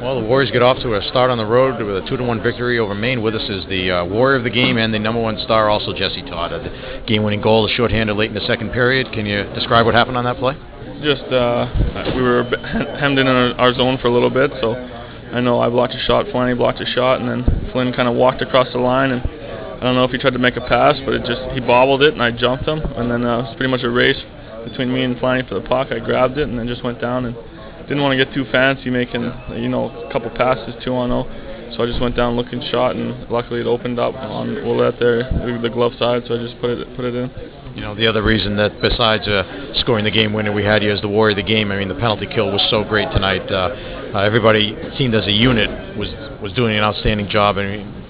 Well, the Warriors get off to a start on the road with a two to one victory over Maine. With us is the uh, warrior of the game and the number one star, also Jesse Todd. Uh, the game-winning goal, the shorthanded late in the second period. Can you describe what happened on that play? Just uh, we were hemmed in in our zone for a little bit, so I know I blocked a shot, Flanny blocked a shot, and then Flynn kind of walked across the line and. I don't know if he tried to make a pass, but it just he bobbled it and I jumped him, and then uh, it was pretty much a race between me and Flanny for the puck. I grabbed it and then just went down and didn't want to get too fancy making you know a couple passes two on zero. So I just went down looking shot, and luckily it opened up on Ouellette there, the glove side. So I just put it put it in. You know, the other reason that besides uh, scoring the game winner, we had you as the warrior of the game. I mean, the penalty kill was so great tonight. Uh, uh, everybody seemed as a unit was was doing an outstanding job. I mean,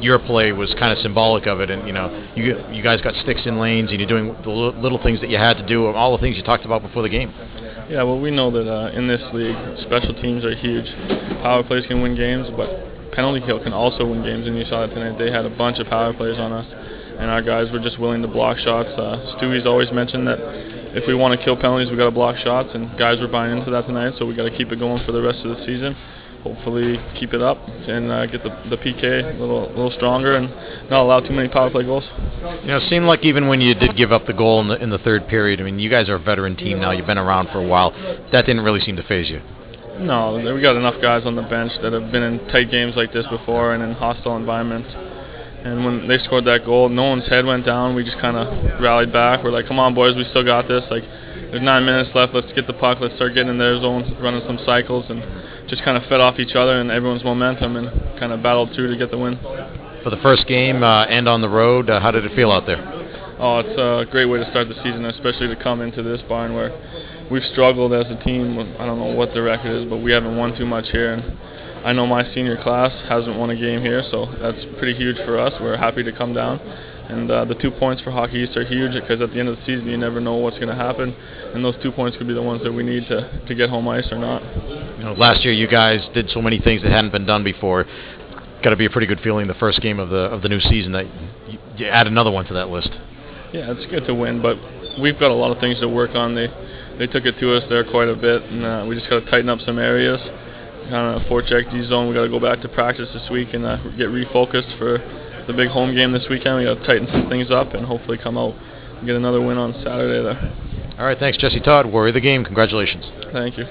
your play was kind of symbolic of it, and you know, you you guys got sticks in lanes, and you're doing the little things that you had to do, all the things you talked about before the game. Yeah, well, we know that uh, in this league, special teams are huge. Power plays can win games, but penalty kill can also win games, and you saw that tonight. They had a bunch of power plays on us, and our guys were just willing to block shots. Uh, Stewie's always mentioned that if we want to kill penalties, we got to block shots, and guys were buying into that tonight. So we got to keep it going for the rest of the season hopefully keep it up and uh, get the, the PK a little, a little stronger and not allow too many power play goals. You know, it seemed like even when you did give up the goal in the, in the third period, I mean, you guys are a veteran team now. You've been around for a while. That didn't really seem to phase you. No, we got enough guys on the bench that have been in tight games like this before and in hostile environments. And when they scored that goal, no one's head went down. We just kind of rallied back. We're like, "Come on, boys, we still got this." Like, there's nine minutes left. Let's get the puck. Let's start getting in their zone, running some cycles, and just kind of fed off each other and everyone's momentum and kind of battled through to get the win. For the first game uh, and on the road, uh, how did it feel out there? Oh, it's a great way to start the season, especially to come into this barn where we've struggled as a team. I don't know what the record is, but we haven't won too much here. And I know my senior class hasn't won a game here, so that's pretty huge for us. We're happy to come down. And uh, the two points for Hockey East are huge because at the end of the season, you never know what's going to happen. And those two points could be the ones that we need to, to get home ice or not. You know, last year you guys did so many things that hadn't been done before. Got to be a pretty good feeling the first game of the of the new season that you, you add another one to that list. Yeah, it's good to win, but we've got a lot of things to work on. They they took it to us there quite a bit, and uh, we just got to tighten up some areas. Kind of forecheck D zone. We got to go back to practice this week and uh, get refocused for the big home game this weekend. We got to tighten some things up and hopefully come out and get another win on Saturday there. All right, thanks, Jesse Todd. Warrior the game. Congratulations. Thank you.